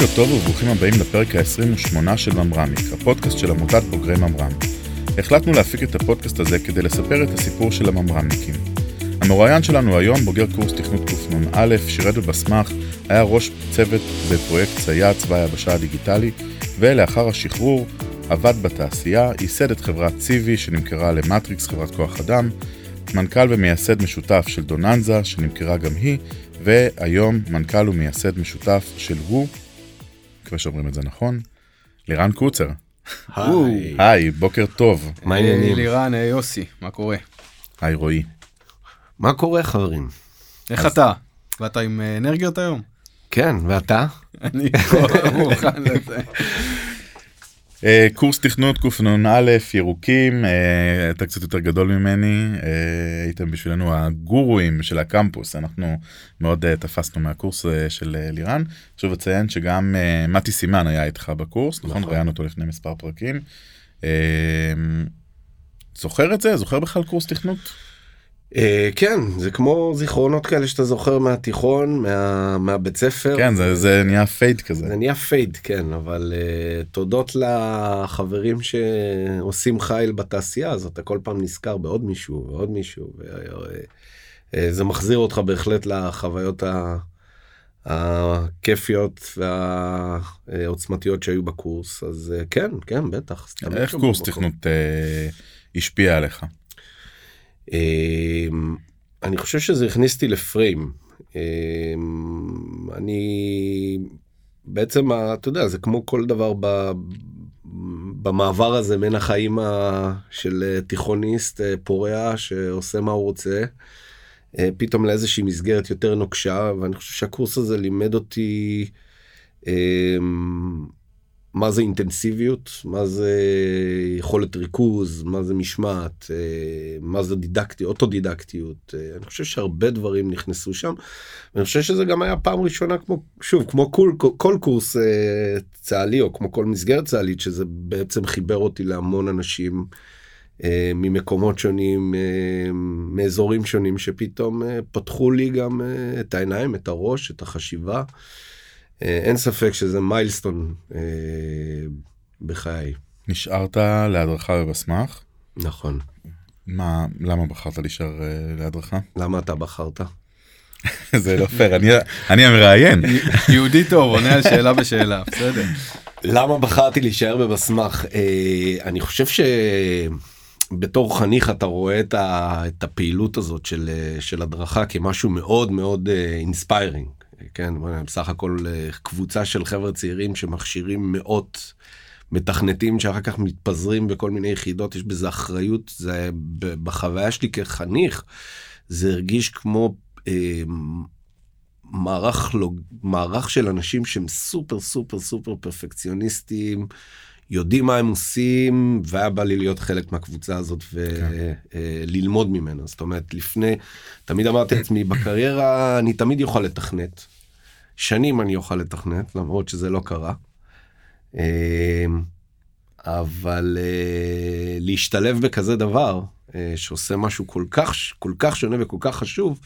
בוקר טוב וברוכים הבאים לפרק ה-28 של ממרמיק, הפודקאסט של עמותת בוגרי ממר"ם. החלטנו להפיק את הפודקאסט הזה כדי לספר את הסיפור של הממר"מניקים. המרואיין שלנו היום בוגר קורס תכנות קנ"א, שירת בבסמ"ח, היה ראש צוות בפרויקט צייד צבא היבשה הדיגיטלי, ולאחר השחרור עבד בתעשייה, ייסד את חברת ציבי שנמכרה למטריקס, חברת כוח אדם, מנכ"ל ומייסד משותף של דוננזה שנמכרה גם היא, והיום מנכ"ל ומייסד משותף של הוא, מקווה שאומרים את זה נכון, לירן קוצר. היי. היי, בוקר טוב. מה העניינים? לירן, היי יוסי, מה קורה? היי רועי. מה קורה חברים? איך אתה? ואתה עם אה, אנרגיות היום? כן, ואתה? אני פה מוכן לזה. אה, קורס תכנות קנ"א ירוקים, אה, אתה קצת יותר גדול ממני, אה, הייתם בשבילנו הגורואים של הקמפוס, אנחנו מאוד אה, תפסנו מהקורס אה, של אה, לירן. חשוב לציין שגם אה, מתי סימן היה איתך בקורס, נכון? נכון. ראיינו אותו לפני מספר פרקים. אה, זוכר את זה? זוכר בכלל קורס תכנות? אה, כן, זה כמו זיכרונות כאלה שאתה זוכר מהתיכון, מה, מהבית ספר. כן, זה, זה נהיה fade כזה. זה נהיה fade, כן, אבל אה, תודות לחברים שעושים חיל בתעשייה, אז אתה כל פעם נזכר בעוד מישהו ועוד מישהו, וזה מחזיר אותך בהחלט לחוויות. הכיפיות והעוצמתיות שהיו בקורס, אז אה, כן, כן, בטח. איך קורס. תכנות אה, השפיע עליך? אמ, אני חושב שזה הכניס אותי לפריים. אמ, אני בעצם אתה יודע זה כמו כל דבר ב, במעבר הזה בין החיים של אה, תיכוניסט אה, פורע שעושה מה הוא רוצה. אה, פתאום לאיזושהי מסגרת יותר נוקשה ואני חושב שהקורס הזה לימד אותי אמ, מה זה אינטנסיביות, מה זה יכולת ריכוז, מה זה משמעת, אה, מה זה דידקטי, אוטודידקטיות. אה, אני חושב שהרבה דברים נכנסו שם. ואני חושב שזה גם היה פעם ראשונה כמו, שוב, כמו כל, כל קורס אה, צה"לי או כמו כל מסגרת צה"לית, שזה בעצם חיבר אותי להמון אנשים אה, ממקומות שונים, אה, מאזורים שונים, שפתאום אה, פתחו לי גם אה, את העיניים, את הראש, את החשיבה. אה, אין ספק שזה מיילסטון אה, בחיי. נשארת להדרכה בבסמ"ח? נכון. מה, למה בחרת להישאר אה, להדרכה? למה אתה בחרת? זה לא פייר, אני, אני המראיין. יהודי טוב, עונה על שאלה בשאלה, בסדר. למה בחרתי להישאר בבסמ"ח? אה, אני חושב שבתור חניך אתה רואה את, ה, את הפעילות הזאת של, אה, של הדרכה כמשהו מאוד מאוד inspiring. כן, בסך הכל אה, קבוצה של חבר'ה צעירים שמכשירים מאות מתכנתים שאחר כך מתפזרים בכל מיני יחידות, יש בזה אחריות, זה בחוויה שלי כחניך, זה הרגיש כמו אה, מערך. מערך של אנשים שהם סופר סופר סופר פרפקציוניסטים, יודעים מה הם עושים, והיה בא לי להיות חלק מהקבוצה הזאת וללמוד ממנה. זאת אומרת, לפני, תמיד אמרתי לעצמי, בקריירה אני תמיד יוכל לתכנת. שנים אני אוכל לתכנת, למרות שזה לא קרה. אה, אבל אה, להשתלב בכזה דבר, אה, שעושה משהו כל כך, כל כך שונה וכל כך חשוב,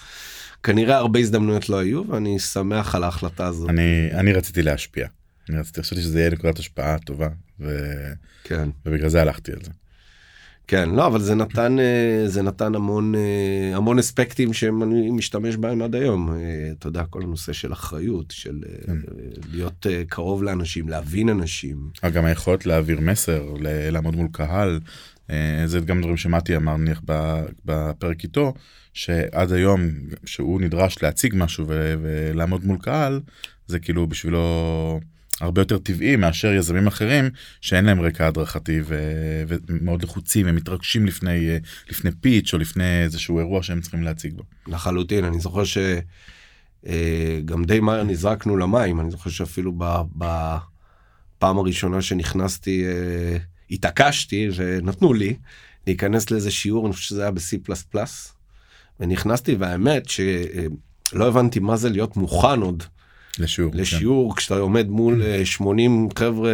כנראה הרבה הזדמנויות לא היו, ואני שמח על ההחלטה הזאת. אני, אני רציתי להשפיע. אני רציתי, חשבתי שזה יהיה נקודת השפעה טובה, ו... כן. ובגלל זה הלכתי על זה. כן, לא, אבל זה נתן, אה, זה נתן המון, אה, המון אספקטים שאני משתמש בהם עד היום. אה, אתה יודע, כל הנושא של אחריות, של כן. להיות קרוב לאנשים, להבין אנשים. גם היכולת להעביר מסר, לעמוד מול קהל, זה גם דברים שמתי אמר נניח בפרק איתו, שעד היום שהוא נדרש להציג משהו ולעמוד מול קהל, זה כאילו בשבילו הרבה יותר טבעי מאשר יזמים אחרים שאין להם רקע הדרכתי ו- ומאוד לחוצים, הם מתרגשים לפני, אה, לפני פיץ' או לפני איזשהו אירוע שהם צריכים להציג בו. לחלוטין, אני זוכר שגם די מהר נזרקנו למים, אני זוכר שאפילו בפעם הראשונה שנכנסתי, אה, התעקשתי ונתנו לי להיכנס לאיזה שיעור, אני חושב שזה היה ב-C++, ונכנסתי, והאמת שלא הבנתי מה זה להיות מוכן עוד לשיעור. כן. לשיעור כשאתה עומד מול אה, 80 חבר'ה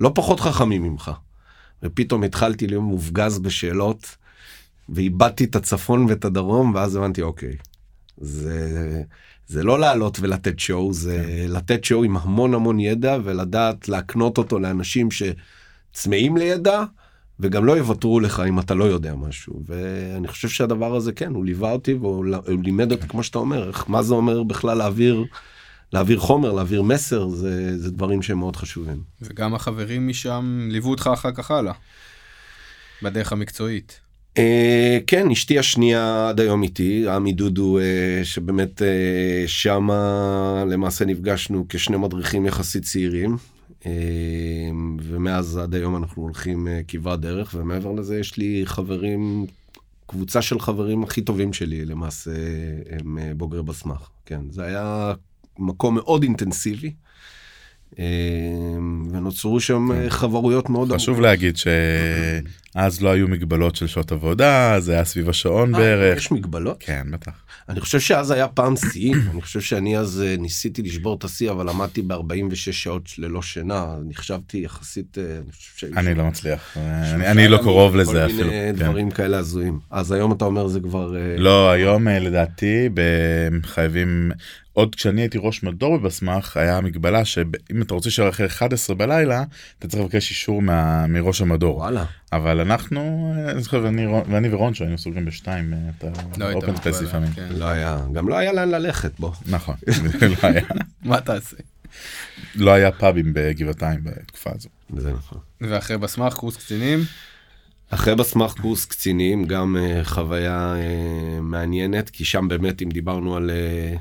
לא פחות חכמים ממך. ופתאום התחלתי להיות מופגז בשאלות, ואיבדתי את הצפון ואת הדרום, ואז הבנתי, אוקיי, זה, זה לא לעלות ולתת שואו, זה כן. לתת שואו עם המון המון ידע ולדעת להקנות אותו לאנשים שצמאים לידע וגם לא יוותרו לך אם אתה לא יודע משהו. ואני חושב שהדבר הזה כן, הוא ליווה אותי והוא הוא לימד אותי כמו שאתה אומר, מה זה אומר בכלל להעביר, להעביר חומר, להעביר מסר, זה, זה דברים שהם מאוד חשובים. וגם החברים משם ליוו אותך אחר כך הלאה. בדרך המקצועית. אה, כן, אשתי השנייה עד היום איתי, עמי דודו, אה, שבאמת אה, שמה למעשה נפגשנו כשני מדריכים יחסית צעירים. אה, ומאז עד היום אנחנו הולכים אה, כברת דרך, ומעבר לזה יש לי חברים, קבוצה של חברים הכי טובים שלי למעשה הם אה, בוגרי בסמך. כן, זה היה מקום מאוד אינטנסיבי. אה, ונוצרו שם אה, חברויות מאוד חשוב להגיד שאז לא היו מגבלות של שעות עבודה, זה היה סביב השעון אה, בערך. יש מגבלות? כן, בטח. אני חושב שאז היה פעם שיא, אני חושב שאני אז אה, ניסיתי לשבור את השיא, אבל עמדתי ב-46 שעות ללא שינה, נחשבתי יחסית, אני שהיו אני לא מצליח, אני אני לא קרוב לזה כל אפילו. מיני כן. דברים כאלה הזויים. אז היום אתה אומר זה כבר... לא, היום לדעתי חייבים, עוד כשאני הייתי ראש מדור בבסמך, היה מגבלה שאם אתה רוצה להישאר אחרי 11 בלילה, אתה צריך לבקש אישור מה- מראש המדור. וואלה. אבל אנחנו, אה, אני זוכר, ואני ואני ורון שהיינו סוגרים בשתיים, אה, אתה לא הייתה open space לפעמים. כן. לא היה, גם לא היה לאן ללכת בו. נכון, לא היה- מה תעשה? לא היה פאבים בגבעתיים בתקופה הזו. זה נכון. ואחרי בסמך קורס קצינים, אחרי בסמך קורס קצינים גם אה, חוויה אה, מעניינת כי שם באמת אם דיברנו על אה,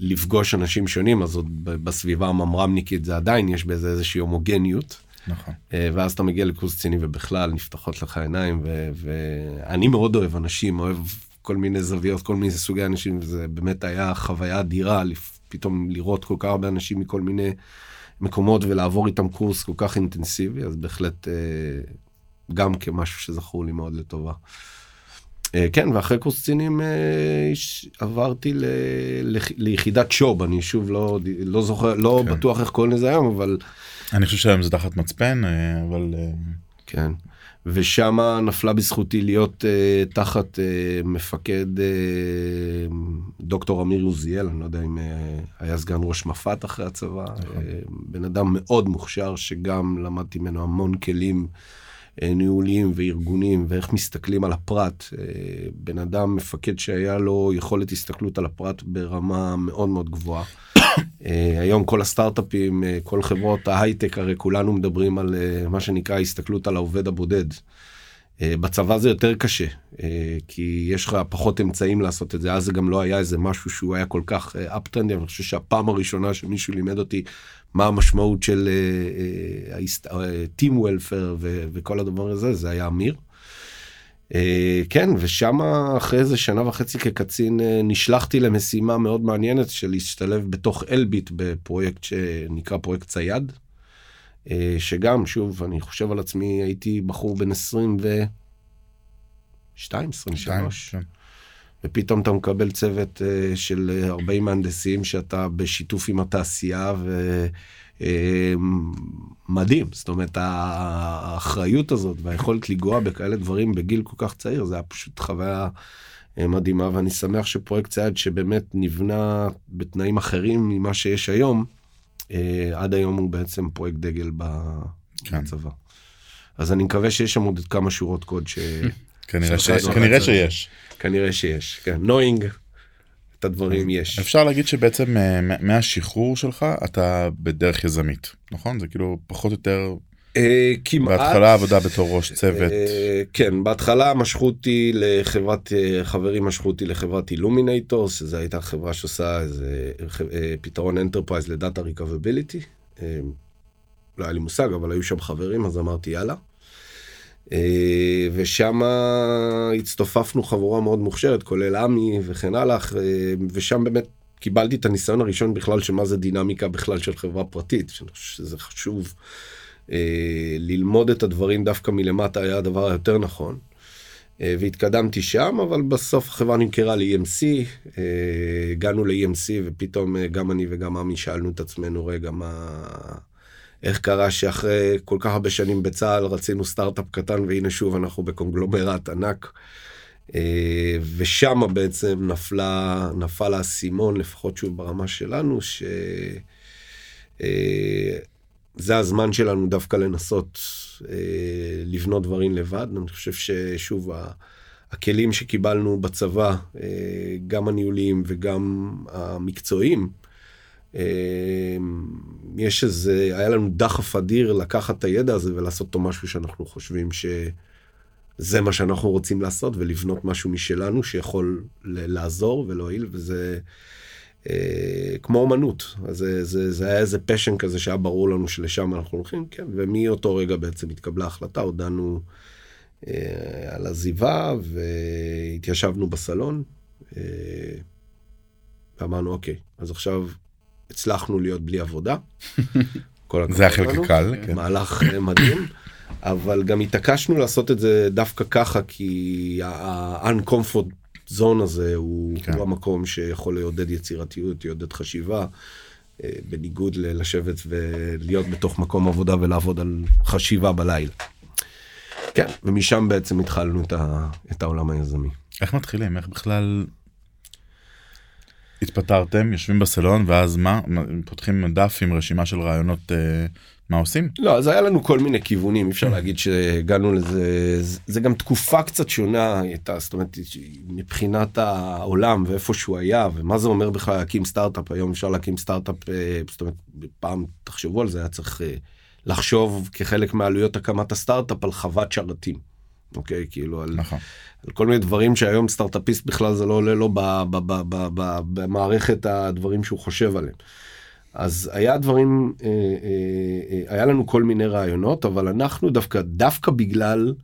לפגוש אנשים שונים אז עוד בסביבה הממרמניקית זה עדיין יש בזה איזושהי הומוגניות נכון. אה, ואז אתה מגיע לקורס קצינים ובכלל נפתחות לך עיניים ו- ואני מאוד אוהב אנשים אוהב כל מיני זוויות כל מיני סוגי אנשים וזה באמת היה חוויה אדירה פתאום לראות כל כך הרבה אנשים מכל מיני מקומות ולעבור איתם קורס כל כך אינטנסיבי אז בהחלט. uh, גם כמשהו שזכור לי מאוד לטובה. אה, כן, ואחרי קורס קצינים אה, עברתי ל, ליחידת שוב, אני שוב לא, לא זוכר, לא כן. בטוח איך קוראים לזה היום, אבל אני חושב שהיום זה תחת מצפן, אה, אבל כן. ושם נפלה בזכותי להיות uh, תחת uh, מפקד uh, דוקטור אמיר עוזיאל, אני לא יודע אם uh, היה סגן ראש מפת אחרי הצבא, uh, בן אדם מאוד מוכשר שגם למדתי ממנו המון כלים uh, ניהוליים וארגוניים ואיך מסתכלים על הפרט. Uh, בן אדם מפקד שהיה לו יכולת הסתכלות על הפרט ברמה מאוד מאוד גבוהה. Uh, היום כל הסטארט-אפים, כל חברות ההייטק, הרי כולנו מדברים על מה שנקרא הסתכלות על העובד הבודד. בצבא זה יותר קשה, כי יש לך פחות אמצעים לעשות את זה, אז זה גם לא היה איזה משהו שהוא היה כל כך אפטרנדי, אני חושב שהפעם הראשונה שמישהו לימד אותי מה המשמעות של uh, uh, טים וולפר וכל הדבר הזה, זה היה אמיר. Uh, כן, ושם אחרי איזה שנה וחצי כקצין uh, נשלחתי למשימה מאוד מעניינת של להשתלב בתוך אלביט בפרויקט שנקרא פרויקט צייד. uh, שגם, שוב, אני חושב על עצמי, הייתי בחור בן 22, 23, כן. ופתאום אתה מקבל צוות uh, של 40 מהנדסים שאתה בשיתוף עם התעשייה ו... אה, מדהים, זאת אומרת האחריות הזאת והיכולת לנגוע בכאלה דברים בגיל כל כך צעיר זה היה פשוט חוויה אה, מדהימה ואני שמח שפרויקט צעד שבאמת נבנה בתנאים אחרים ממה שיש היום, עד היום הוא בעצם פרויקט דגל כן. בצבא. אז אני מקווה שיש שם עוד כמה שורות קוד כנראה ש- שלך זה כנראה. שיש. שיש, כן, נוינג את הדברים יש. אפשר להגיד שבעצם אה, מה- מהשחרור שלך אתה בדרך יזמית, נכון? זה כאילו פחות או יותר אה, כמעט. בהתחלה עבודה בתור ראש צוות. אה, כן, בהתחלה משכו אותי לחברת, אה, חברים משכו אותי לחברת אילומינטור, שזו הייתה חברה שעושה איזה אה, פתרון enterprise ל data recoverability. לא היה לי מושג, אבל היו שם חברים, אז אמרתי יאללה. אה, ושם הצטופפנו חבורה מאוד מוכשרת, כולל עמי וכן הלאה, אה, ושם באמת קיבלתי את הניסיון הראשון בכלל של מה זה דינמיקה בכלל של חברה פרטית, שזה חשוב. אה, ללמוד את הדברים דווקא מלמטה היה הדבר היותר נכון. והתקדמתי שם, אבל בסוף החברה נמכרה ל-EMC, הגענו ל-EMC ופתאום גם אני וגם עמי שאלנו את עצמנו, רגע, מה... איך קרה שאחרי כל כך הרבה שנים בצה"ל רצינו סטארט-אפ קטן והנה שוב אנחנו בקונגלומרט ענק. אה, ושם בעצם נפלה, נפל האסימון, לפחות שוב ברמה שלנו, שזה אה, הזמן שלנו דווקא לנסות אה, לבנות דברים לבד. אני חושב ששוב, הכלים שקיבלנו בצבא, גם הניהוליים וגם המקצועיים, יש איזה, היה לנו דחף אדיר לקחת את הידע הזה ולעשות אותו משהו שאנחנו חושבים ש... זה מה שאנחנו רוצים לעשות ולבנות משהו משלנו שיכול לעזור ולהועיל וזה אה, כמו אומנות. אז זה, זה, זה היה איזה פשן כזה שהיה ברור לנו שלשם אנחנו הולכים כן ומאותו רגע בעצם התקבלה החלטה הודענו אה, על עזיבה והתיישבנו בסלון אה, ואמרנו אוקיי אז עכשיו הצלחנו להיות בלי עבודה. זה החלק הקל. כן. מהלך אה, מדהים. אבל גם התעקשנו לעשות את זה דווקא ככה כי ה-uncomfort zone הזה הוא, כן. הוא המקום שיכול לעודד יצירתיות, לעודד חשיבה, אה, בניגוד ללשבת ולהיות בתוך מקום עבודה ולעבוד על חשיבה בלילה. כן, ומשם בעצם התחלנו את, ה, את העולם היזמי. איך מתחילים? איך בכלל התפטרתם, יושבים בסלון, ואז מה? פותחים דף עם רשימה של רעיונות אה, מה עושים? לא, אז היה לנו כל מיני כיוונים, אי אפשר להגיד שהגענו לזה, זה גם תקופה קצת שונה הייתה, זאת אומרת, מבחינת העולם ואיפה שהוא היה, ומה זה אומר בכלל להקים סטארט-אפ, היום אפשר להקים סטארט-אפ, אה, זאת אומרת, פעם תחשבו על זה, היה צריך אה, לחשוב כחלק מעלויות הקמת הסטארט-אפ על חוות שרתים. אוקיי, כאילו על, נכון. על כל מיני דברים שהיום סטארט-אפיסט בכלל זה לא עולה לו במערכת הדברים שהוא חושב עליהם. אז היה דברים, אה, אה, אה, היה לנו כל מיני רעיונות, אבל אנחנו דווקא, דווקא בגלל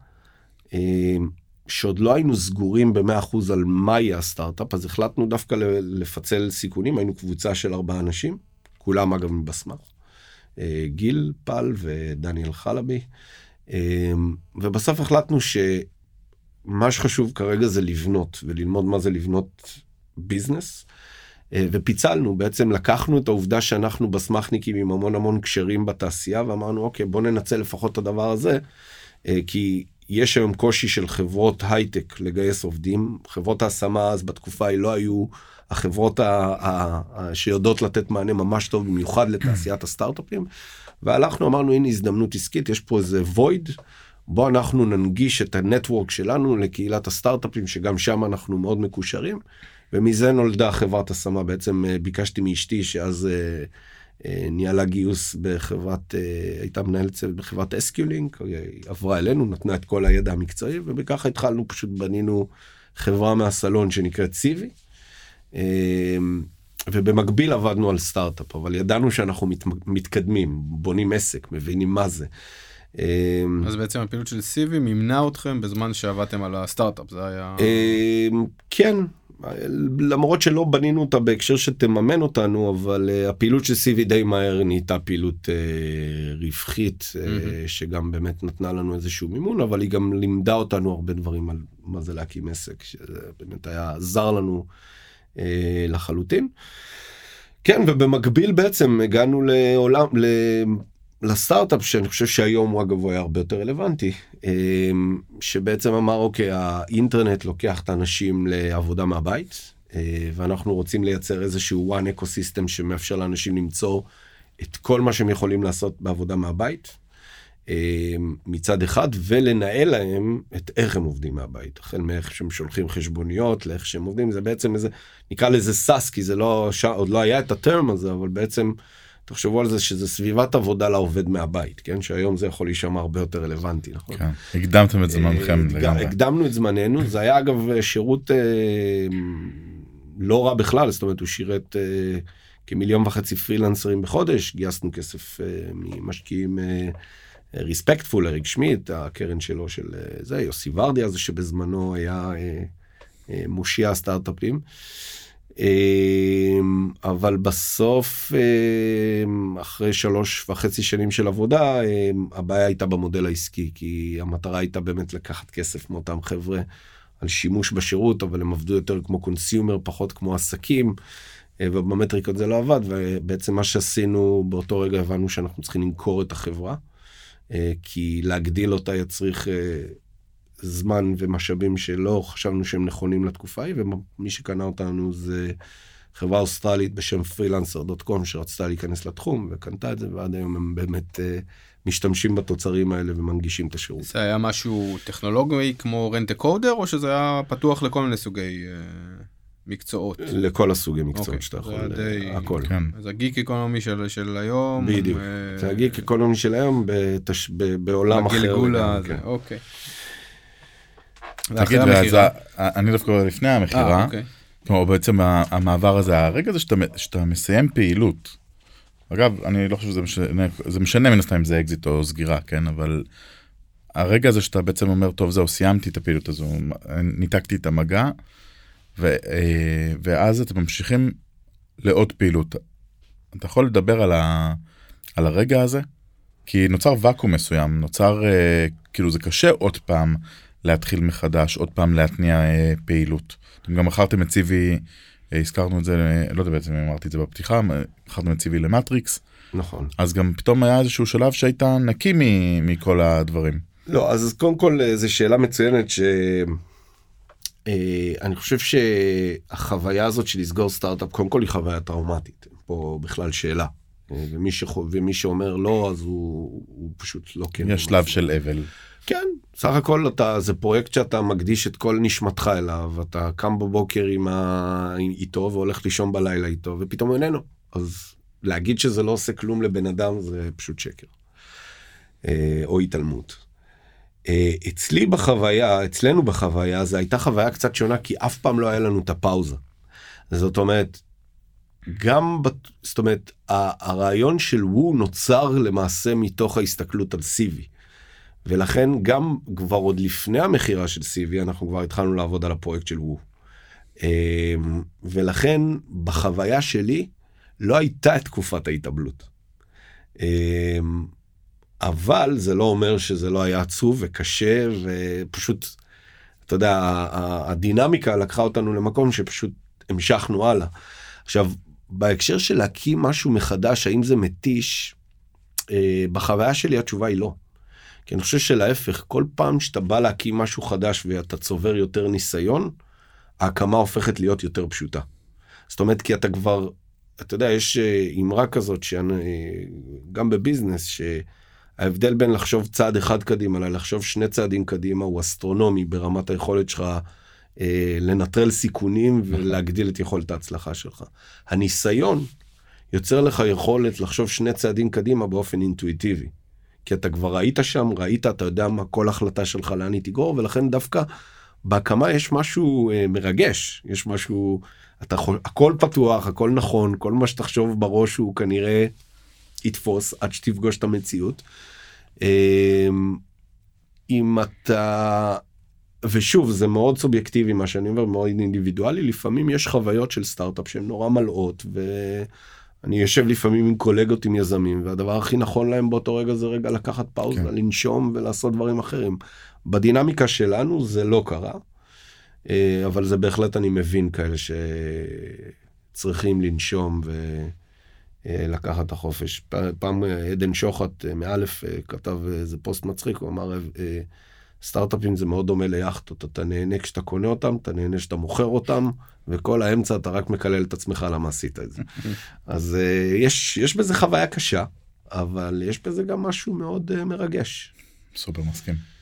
שעוד לא היינו סגורים ב-100% על מה יהיה הסטארט-אפ, אז החלטנו דווקא לפצל סיכונים, היינו קבוצה של ארבעה אנשים, כולם אגב מבסמך, גיל פל ודניאל חלבי, ובסוף החלטנו שמה שחשוב כרגע זה לבנות, וללמוד מה זה לבנות ביזנס. אה, ופיצלנו, בעצם לקחנו את העובדה שאנחנו בסמכניקים עם המון המון קשרים בתעשייה ואמרנו אוקיי בוא ננצל לפחות את הדבר הזה אה, כי יש היום קושי של חברות הייטק לגייס עובדים חברות ההשמה אז בתקופה היא לא היו החברות ה- ה- ה- שיודעות לתת מענה ממש טוב במיוחד לתעשיית הסטארט-אפים והלכנו אמרנו הנה הזדמנות עסקית יש פה איזה וויד. בוא אנחנו ננגיש את הנטוורק שלנו לקהילת הסטארט-אפים שגם שם אנחנו מאוד מקושרים. ומזה נולדה חברת השמה. בעצם אה, ביקשתי מאשתי שאז אה, אה, ניהלה גיוס בחברת, הייתה מנהלת צוות בחברת אסקיולינק, היא עברה אלינו, נתנה את כל הידע המקצועי, ובככה התחלנו, פשוט בנינו חברה מהסלון שנקראת סיבי. ובמקביל עבדנו על סטארט-אפ, אבל ידענו שאנחנו מת, מתקדמים, בונים עסק, מבינים מה זה. אז בעצם הפעילות של סיבי מימנה אתכם בזמן שעבדתם על הסטארט-אפ, זה היה... כן, למרות שלא בנינו אותה בהקשר שתממן אותנו אבל uh, הפעילות של סיבי די מהר נהייתה פעילות uh, רווחית mm-hmm. שגם באמת נתנה לנו איזשהו מימון אבל היא גם לימדה אותנו הרבה דברים על מה זה להקים עסק שזה באמת היה עזר לנו uh, לחלוטין. כן ובמקביל בעצם הגענו לעולם לסטארט-אפ שאני חושב שהיום הוא אגב הוא היה הרבה יותר רלוונטי אמ, שבעצם אמר אוקיי האינטרנט לוקח את האנשים לעבודה מהבית אה, ואנחנו רוצים לייצר איזשהו one אקוסיסטם שמאפשר לאנשים למצוא את כל מה שהם יכולים לעשות בעבודה מהבית מצד אחד ולנהל להם את איך הם עובדים מהבית החל מאיך שהם שולחים חשבוניות לאיך שהם עובדים זה בעצם איזה נקרא לזה סאס כי זה לא עוד לא היה את הטרם הזה אבל בעצם. תחשבו על זה שזה סביבת עבודה לעובד מהבית, כן? שהיום זה יכול להישמע הרבה יותר רלוונטי, נכון? כן, הקדמתם את זמנכם אה, לגמרי. הקדמנו את זמננו, זה היה אגב שירות אה, לא רע בכלל, זאת אומרת הוא שירת אה, כמיליון וחצי פרילנסרים בחודש, גייסנו כסף אה, ממשקיעים אה, ריספקטפול, אריק שמיט, הקרן שלו של אה, זה, יוסי ורדיה זה שבזמנו היה אה, אה, מושיע סטארט-אפים. אמ, אבל בסוף אמ, אחרי שלוש וחצי שנים של עבודה אמ, הבעיה הייתה במודל העסקי כי המטרה הייתה באמת לקחת כסף מאותם חבר'ה על שימוש בשירות אבל הם עבדו יותר כמו קונסיומר פחות כמו עסקים ובמטריקות זה לא עבד ובעצם מה שעשינו באותו רגע הבנו שאנחנו צריכים למכור את החברה כי להגדיל אותה יצריך אה, זמן ומשאבים שלא חשבנו שהם נכונים לתקופה ההיא, ומי שקנה אותנו זה חברה אוסטרלית בשם freelancer.com שרצתה להיכנס לתחום וקנתה את זה, ועד היום הם באמת אה, משתמשים בתוצרים האלה ומנגישים את השירות. זה היה משהו טכנולוגי כמו רנט קודר, או שזה היה פתוח לכל מיני סוגי אה, מקצועות? לכל הסוגי מקצועות אוקיי, שאתה זה יכול, די- אה, הכל. כן. אז ה gig economy של, של היום. בדיוק. אה, זה ה gig economy של היום בתש... ב... בעולם אחר. הגלגול לגמרי, הזה, כן. אוקיי. תגיד? ה- אני דווקא לפני אה, המכירה, אוקיי. כלומר בעצם המעבר הזה, הרגע הזה שאתה, שאתה מסיים פעילות, אגב, אני לא חושב שזה משנה, זה משנה מן הסתם אם זה אקזיט או סגירה, כן, אבל הרגע הזה שאתה בעצם אומר, טוב, זהו, סיימתי את הפעילות הזו, ניתקתי את המגע, ו, אה, ואז אתם ממשיכים לעוד פעילות. אתה יכול לדבר על, ה, על הרגע הזה? כי נוצר ואקום מסוים, נוצר, אה, כאילו זה קשה עוד פעם להתחיל מחדש, עוד פעם להתניע אה, פעילות. אתם גם מכרתם את אה, הזכרנו את זה, לא יודע בעצם אם אמרתי את זה בפתיחה, מכרתם את ציבי למטריקס, נכון. אז גם פתאום היה איזשהו שלב שהיית נקי מכל הדברים. לא, אז קודם כל זו שאלה מצוינת ש... אה, אני חושב שהחוויה הזאת של לסגור סטארט-אפ, קודם כל היא חוויה טראומטית. פה בכלל שאלה. אה, ומי, שחו... ומי שאומר לא, אז הוא, הוא פשוט לא כן. יש שלב של אבל. כן, סך הכל אתה, זה פרויקט שאתה מקדיש את כל נשמתך אליו, אתה קם בבוקר עם ה... איתו והולך לישון בלילה איתו, ופתאום הוא איננו. אז להגיד שזה לא עושה כלום לבן אדם זה פשוט שקר. אה, או התעלמות. אה, אצלי בחוויה, אצלנו בחוויה, זו הייתה חוויה קצת שונה, כי אף פעם לא היה לנו את הפאוזה. זאת אומרת, גם, בת- זאת אומרת, הרעיון של וו נוצר למעשה מתוך ההסתכלות על סיבי. ולכן גם כבר עוד לפני המכירה של סיבי, אנחנו כבר התחלנו לעבוד על הפרויקט של וו. אה, ולכן בחוויה שלי לא הייתה תקופת ההתאבלות. אה, אבל זה לא אומר שזה לא היה עצוב וקשה ופשוט, אתה יודע, הדינמיקה לקחה אותנו למקום שפשוט המשכנו הלאה. עכשיו, בהקשר של להקים משהו מחדש, האם זה מתיש? אה, בחוויה שלי התשובה היא לא. כי אני חושב שלהפך, כל פעם שאתה בא להקים משהו חדש ואתה צובר יותר ניסיון, ההקמה הופכת להיות יותר פשוטה. זאת אומרת, כי אתה כבר, אתה יודע, יש אה, אמרה כזאת, שאני, גם בביזנס, שההבדל בין לחשוב צעד אחד קדימה ללחשוב שני צעדים קדימה הוא אסטרונומי ברמת היכולת שלך אה, לנטרל סיכונים ולהגדיל את יכולת ההצלחה שלך. הניסיון יוצר לך יכולת לחשוב שני צעדים קדימה באופן אינטואיטיבי. כי אתה כבר ראית שם, ראית, אתה יודע מה כל החלטה שלך לאן היא תגרור, ולכן דווקא בהקמה יש משהו אה, מרגש, יש משהו, אתה הכל פתוח, הכל נכון, כל מה שתחשוב בראש הוא כנראה יתפוס עד שתפגוש את המציאות. אה, אם אתה, ושוב, זה מאוד סובייקטיבי מה שאני אומר, מאוד אינדיבידואלי, לפעמים יש חוויות של סטארט-אפ שהן נורא מלאות, ואני יושב לפעמים עם קולגות, עם יזמים, והדבר הכי נכון להם באותו רגע זה רגע לקחת פאוזה, כן. לנשום ולעשות דברים אחרים. בדינמיקה שלנו זה לא קרה, אה, אבל זה בהחלט אני מבין כאלה שצריכים לנשום ולקחת את החופש. פעם אה, עדן שוחט אה, מאלף אה, כתב איזה פוסט מצחיק, הוא אמר, אה, סטארט-אפים זה מאוד דומה ליאכטות, אתה נהנה כשאתה קונה אותם, אתה נהנה כשאתה מוכר אותם, וכל האמצע אתה רק מקלל את עצמך למה עשית את זה. אז אה, יש, יש בזה חוויה קשה, אבל יש בזה גם משהו מאוד אה, מרגש. סופר מסכים.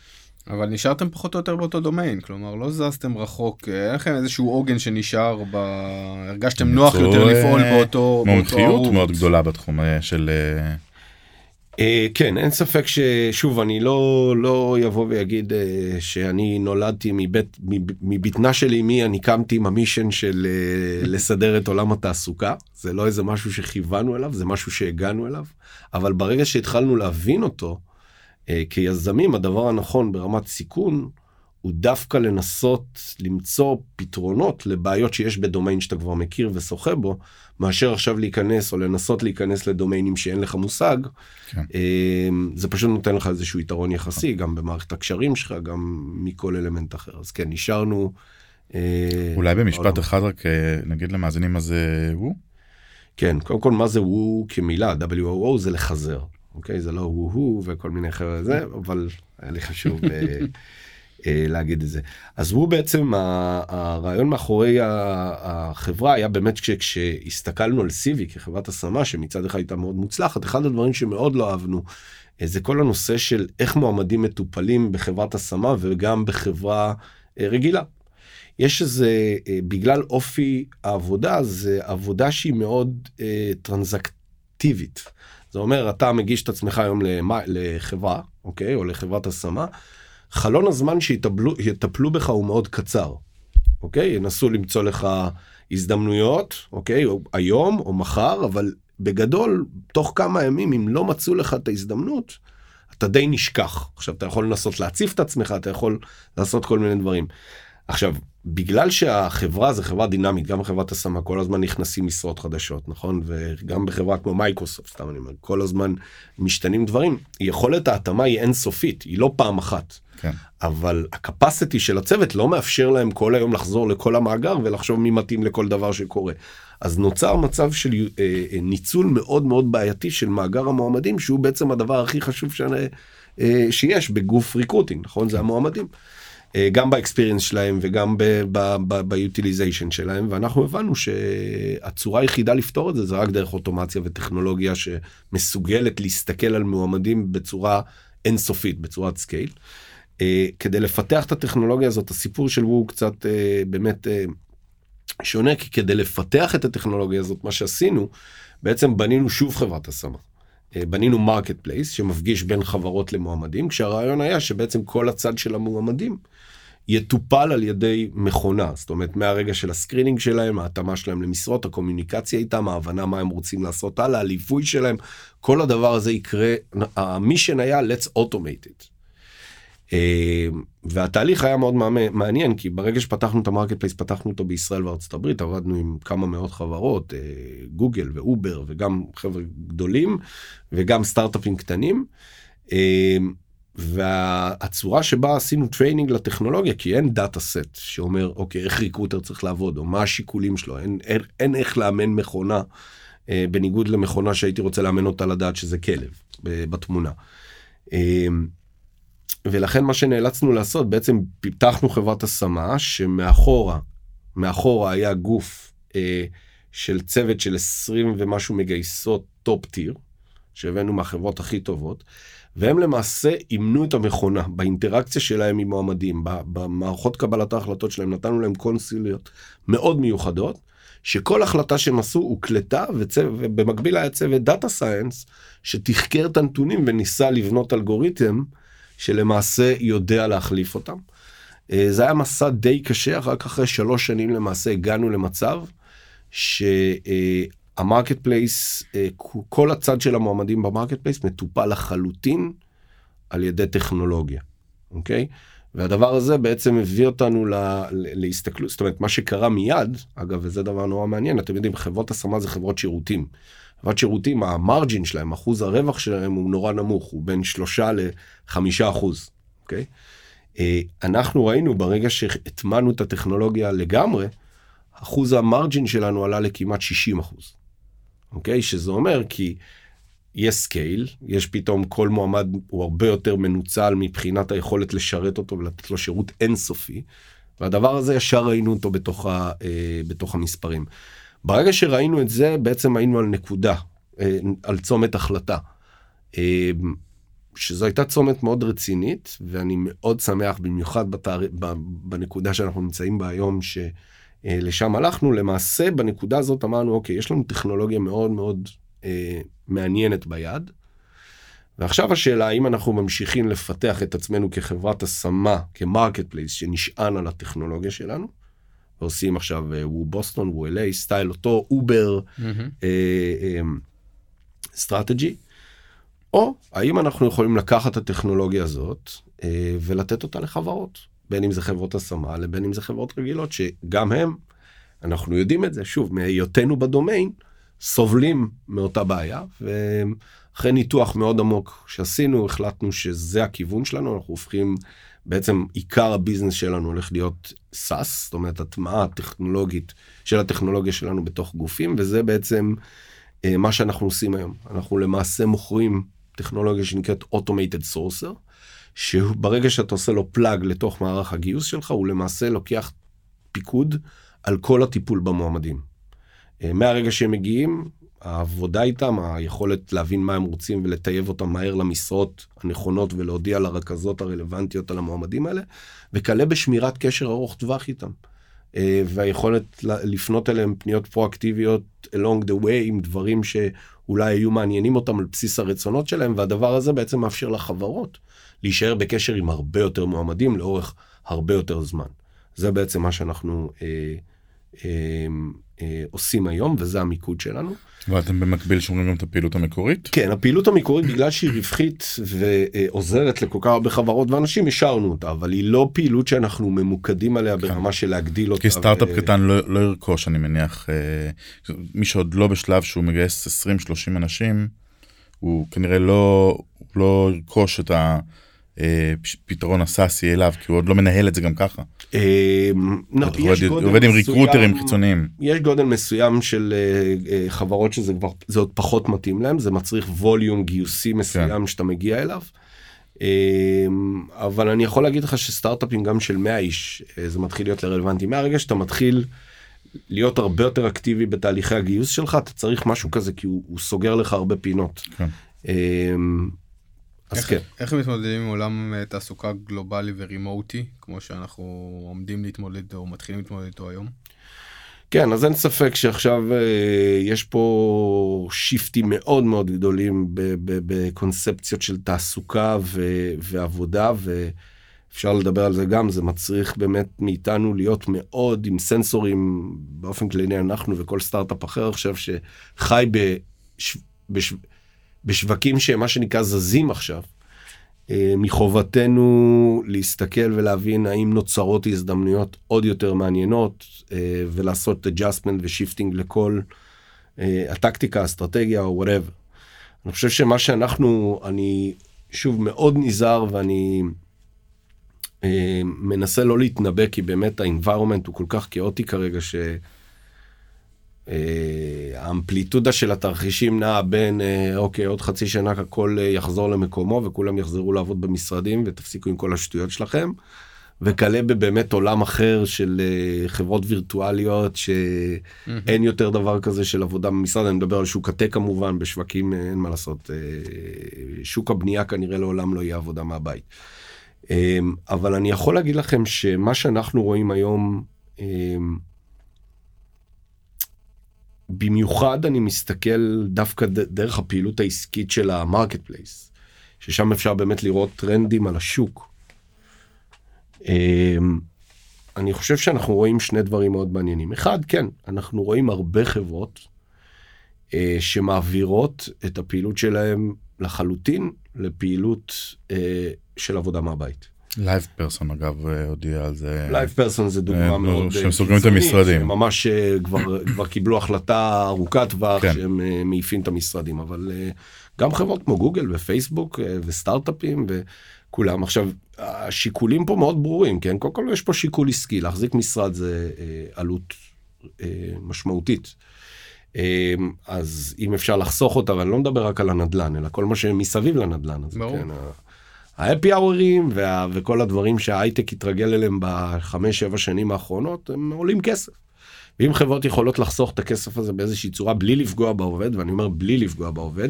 אבל נשארתם פחות או יותר באותו דומיין, כלומר לא זזתם רחוק, אה, היה לכם איזשהו עוגן שנשאר, ב... הרגשתם נוח יותר לפעול באותו באותו מומחיות ערוץ. מאוד גדולה בתחום אה, של... אה, כן, אין ספק ששוב, אני לא, לא יבוא ויגיד אה, שאני נולדתי מבית, מב- מבטנה של אמי, אני קמתי עם המישן של אה, לסדר את עולם התעסוקה. זה לא איזה משהו שכיוונו אליו, זה משהו שהגענו אליו. אבל ברגע שהתחלנו להבין אותו, כיזמים, הדבר הנכון ברמת סיכון, הוא דווקא לנסות למצוא פתרונות לבעיות שיש בדומיין שאתה כבר מכיר ושוחה בו, מאשר עכשיו להיכנס או לנסות להיכנס לדומיינים שאין לך מושג. כן. אה, זה פשוט נותן לך איזשהו יתרון יחסי, גם במערכת הקשרים שלך, גם מכל אלמנט אחר. אז כן, נשארנו... אה, אולי במשפט. אחד רק אה, נגיד למאזינים מה זה הוא? כן, קודם כל, מה זה וו כמילה? WOO זה לחזר. אוקיי? זה לא וו-הו וכל מיני חבר'ה זה, אבל היה לי חשוב. אה, אה, להגיד את זה. אז הוא בעצם הרעיון מאחורי החברה היה באמת כש- כשהסתכלנו על סיבי כחברת השמה שמצד אחד הייתה מאוד מוצלחת אחד הדברים שמאוד לא אהבנו אה, זה כל הנושא של איך מועמדים מטופלים בחברת השמה וגם בחברה רגילה. יש איזה בגלל אופי העבודה זה עבודה שהיא מאוד אה, טרנזקטיבית. זה אומר אתה מגיש את עצמך היום למה- לחברה אוקיי או לחברת השמה. חלון הזמן שיטפלו יטפלו בך הוא מאוד קצר. אוקיי ינסו למצוא לך הזדמנויות אוקיי או היום או מחר אבל בגדול תוך כמה ימים אם לא מצאו לך את ההזדמנות אתה די נשכח עכשיו אתה יכול לנסות להציף את עצמך אתה יכול לעשות כל מיני דברים. עכשיו בגלל שהחברה זה חברה דינמית גם בחברת השמה כל הזמן נכנסים משרות חדשות נכון וגם בחברה כמו מייקרוסופט סתם אני אומר כל הזמן משתנים דברים יכולת ההתאמה היא אינסופית היא לא פעם אחת כן. אבל הקפסיטי של הצוות לא מאפשר להם כל היום לחזור לכל המאגר ולחשוב מי מתאים לכל דבר שקורה. אז נוצר מצב של אה, אה, ניצול מאוד מאוד בעייתי של מאגר המועמדים שהוא בעצם הדבר הכי חשוב שאני, אה, שיש בגוף recruiting נכון זה המועמדים. אה, גם ב experience שלהם וגם ב utilization שלהם ואנחנו הבנו שהצורה היחידה לפתור את זה זה רק דרך אוטומציה וטכנולוגיה שמסוגלת להסתכל על מועמדים בצורה אינסופית בצורת scale. אה, כדי לפתח את הטכנולוגיה הזאת הסיפור של וו קצת אה, באמת שונה כי כדי לפתח את הטכנולוגיה הזאת מה שעשינו בעצם בנינו שוב חברת השמה. אה, בנינו marketplace שמפגיש בין חברות למועמדים כשהרעיון היה שבעצם כל הצד של המועמדים יטופל על ידי מכונה זאת אומרת מהרגע של ה screening שלהם ההתאמה שלהם למשרות הקומוניקציה איתם ההבנה מה הם רוצים לעשות הלאה הליווי שלהם כל הדבר הזה יקרה ה mission היה let's automate it. אה, והתהליך היה מאוד מעניין כי ברגע שפתחנו את ה marketplace פתחנו אותו בישראל וארצות הברית עבדנו עם כמה מאות חברות אה, גוגל ואובר וגם חבר'ה גדולים וגם סטארט-אפים קטנים. אה, והצורה שבה עשינו training לטכנולוגיה כי אין data set שאומר אוקיי איך recruiter צריך לעבוד או מה השיקולים שלו אין, אין, אין איך לאמן מכונה אה, בניגוד למכונה שהייתי רוצה לאמן אותה לדעת שזה כלב ב- בתמונה. אה, ולכן מה שנאלצנו לעשות בעצם פיתחנו חברת השמה שמאחורה מאחורה היה גוף אה, של צוות של 20 ומשהו מגייסות top tier שהבאנו מהחברות הכי טובות והם למעשה אימנו את המכונה באינטראקציה שלהם עם מועמדים במערכות קבלת ההחלטות שלהם נתנו להם קונסוליות מאוד מיוחדות שכל החלטה שהם עשו הוקלטה ובמקביל היה צוות data science שתחקר את הנתונים וניסה לבנות אלגוריתם שלמעשה יודע להחליף אותם. אה, זה היה מסע די קשה, רק אחרי שלוש שנים למעשה הגענו למצב שה marketplace, אה, כל הצד של המועמדים ב marketplace מטופל לחלוטין על ידי טכנולוגיה, אוקיי? והדבר הזה בעצם הביא אותנו ל- ל- להסתכלות, זאת אומרת מה שקרה מיד, אגב וזה דבר נורא מעניין, אתם יודעים חברות השמה זה חברות שירותים. חברת שירותים ה margin שלהם אחוז הרווח שלהם הוא נורא נמוך הוא בין שלושה לחמישה אחוז. אוקיי? אה, אנחנו ראינו ברגע שהטמענו את הטכנולוגיה לגמרי אחוז ה margin שלנו עלה לכמעט 60 אחוז. אוקיי? שזה אומר כי יש scale יש פתאום כל מועמד הוא הרבה יותר מנוצל מבחינת היכולת לשרת אותו ולתת לו שירות אינסופי. והדבר הזה ישר ראינו אותו בתוך, ה, אה, בתוך המספרים. ברגע שראינו את זה בעצם היינו על נקודה אה, על צומת החלטה. אה, שזו הייתה צומת מאוד רצינית ואני מאוד שמח במיוחד בתאר... בנקודה שאנחנו נמצאים בה היום שלשם הלכנו למעשה בנקודה הזאת אמרנו אוקיי יש לנו טכנולוגיה מאוד מאוד אה, מעניינת ביד. ועכשיו השאלה האם אנחנו ממשיכים לפתח את עצמנו כחברת השמה כ marketplace שנשען על הטכנולוגיה שלנו. ועושים עכשיו Woo בוסטון Woo LA style אותו אובר strategy. או האם אנחנו יכולים לקחת את הטכנולוגיה הזאת אה, ולתת אותה לחברות בין אם זה חברות השמה לבין אם זה חברות רגילות שגם הם אנחנו יודעים את זה שוב מהיותנו בדומיין סובלים מאותה בעיה ואחרי ניתוח מאוד עמוק שעשינו החלטנו שזה הכיוון שלנו אנחנו הופכים בעצם עיקר ה business שלנו הולך להיות SaaS זאת אומרת הטמעה טכנולוגית של הטכנולוגיה שלנו בתוך גופים וזה בעצם אה, מה שאנחנו עושים היום אנחנו למעשה מוכרים טכנולוגיה שנקראת Automated Sourcer, שברגע שאתה עושה לו פלאג לתוך מערך הגיוס שלך, הוא למעשה לוקח פיקוד על כל הטיפול במועמדים. אה, מהרגע שהם מגיעים, העבודה איתם, היכולת להבין מה הם רוצים ולטייב אותם מהר למשרות הנכונות ולהודיע לרכזות הרלוונטיות על המועמדים האלה, וכלה בשמירת קשר ארוך טווח איתם. אה, והיכולת לפנות אליהם פניות פרואקטיביות along the way עם דברים שאולי היו מעניינים אותם על בסיס הרצונות שלהם, והדבר הזה בעצם מאפשר לחברות להישאר בקשר עם הרבה יותר מועמדים לאורך הרבה יותר זמן. זה בעצם מה שאנחנו אה, אה, עושים היום, וזה המיקוד שלנו. ואתם במקביל שומרים גם את הפעילות המקורית? כן, הפעילות המקורית בגלל שהיא רווחית ועוזרת לכל כך הרבה חברות ואנשים, השארנו אותה, אבל היא לא פעילות שאנחנו ממוקדים עליה כן. ברמה של להגדיל אותה. כי סטארט-אפ ו... קטן לא, לא ירכוש, אני מניח, אה, מי שעוד לא בשלב שהוא מגייס 20-30 אנשים, הוא כנראה לא, לא ירכוש את ה... אה, פתרון הסאסי אליו כי הוא עוד לא מנהל את זה גם ככה. אה, לא, עובד עם ריקרוטרים חיצוניים. יש גודל מסוים של אה, חברות שזה כבר זה עוד פחות מתאים להם זה מצריך ווליום גיוסי מסוים כן. שאתה מגיע אליו. אבל אני יכול להגיד לך שסטארט-אפים גם של 100 איש זה מתחיל להיות לרלוונטי מהרגע שאתה מתחיל להיות הרבה יותר אקטיבי בתהליכי הגיוס שלך אתה צריך משהו כזה כי הוא, הוא סוגר לך הרבה פינות. כן. אז איך, כן. איך הם מתמודדים עם עולם אה, תעסוקה גלובלי ורימוטי, כמו שאנחנו עומדים להתמודד או מתחילים להתמודד איתו היום? כן, אז אין ספק שעכשיו אה, יש פה שיפטים מאוד מאוד גדולים בקונספציות של תעסוקה ו, ועבודה, ואפשר לדבר על זה גם, זה מצריך באמת מאיתנו להיות מאוד עם סנסורים, באופן כללי אנחנו וכל סטארט-אפ אחר עכשיו שחי בש, בש, בשווקים שהם מה שנקרא זזים עכשיו, אה, מחובתנו להסתכל ולהבין האם נוצרות הזדמנויות עוד יותר מעניינות אה, ולעשות adjustment ו shifting לכל אה, הטקטיקה, האסטרטגיה או whatever. אני חושב שמה שאנחנו, אני שוב מאוד נזהר ואני מנסה לא להתנבא כי באמת ה-environment הוא כל כך כאוטי כרגע ש... אה, האמפליטודה של התרחישים נעה בין אה, אוקיי עוד חצי שנה הכל אה, יחזור למקומו וכולם יחזרו לעבוד במשרדים ותפסיקו עם כל השטויות שלכם. וכלה בבאמת עולם אחר של חברות וירטואליות שאין יותר דבר כזה של עבודה במשרד אני מדבר על שוק הטק כמובן בשווקים אין מה לעשות שוק הבנייה כנראה לעולם לא יהיה עבודה מהבית. אבל אני יכול להגיד לכם שמה שאנחנו רואים היום. במיוחד אני מסתכל דווקא דרך הפעילות העסקית של ה marketplace, ששם אפשר באמת לראות טרנדים על השוק. אמ, אני חושב שאנחנו רואים שני דברים מאוד מעניינים. אחד, כן, אנחנו רואים הרבה חברות אה, שמעבירות את הפעילות שלהם לחלוטין לפעילות אה, של עבודה מהבית. LivePerson אגב אה, הודיע על זה. LivePerson זה דוגמה אה, מאוד שהם סוגרים את המשרדים. ממש אה, כבר כבר קיבלו החלטה ארוכת טווח כן. שהם מעיפים את המשרדים אבל גם חברות כמו גוגל ופייסבוק וסטארט-אפים וכולם עכשיו השיקולים פה מאוד ברורים כן קודם כל יש פה שיקול עסקי להחזיק משרד זה עלות משמעותית. אז אם אפשר לחסוך אותה ואני לא מדבר רק על הנדלן אלא כל מה שמסביב לנדלן. אז כן, ההפי אוורים וה, וכל הדברים שההייטק התרגל אליהם בחמש שבע שנים האחרונות הם עולים כסף. ואם חברות יכולות לחסוך את הכסף הזה באיזושהי צורה בלי לפגוע בעובד ואני אומר בלי לפגוע בעובד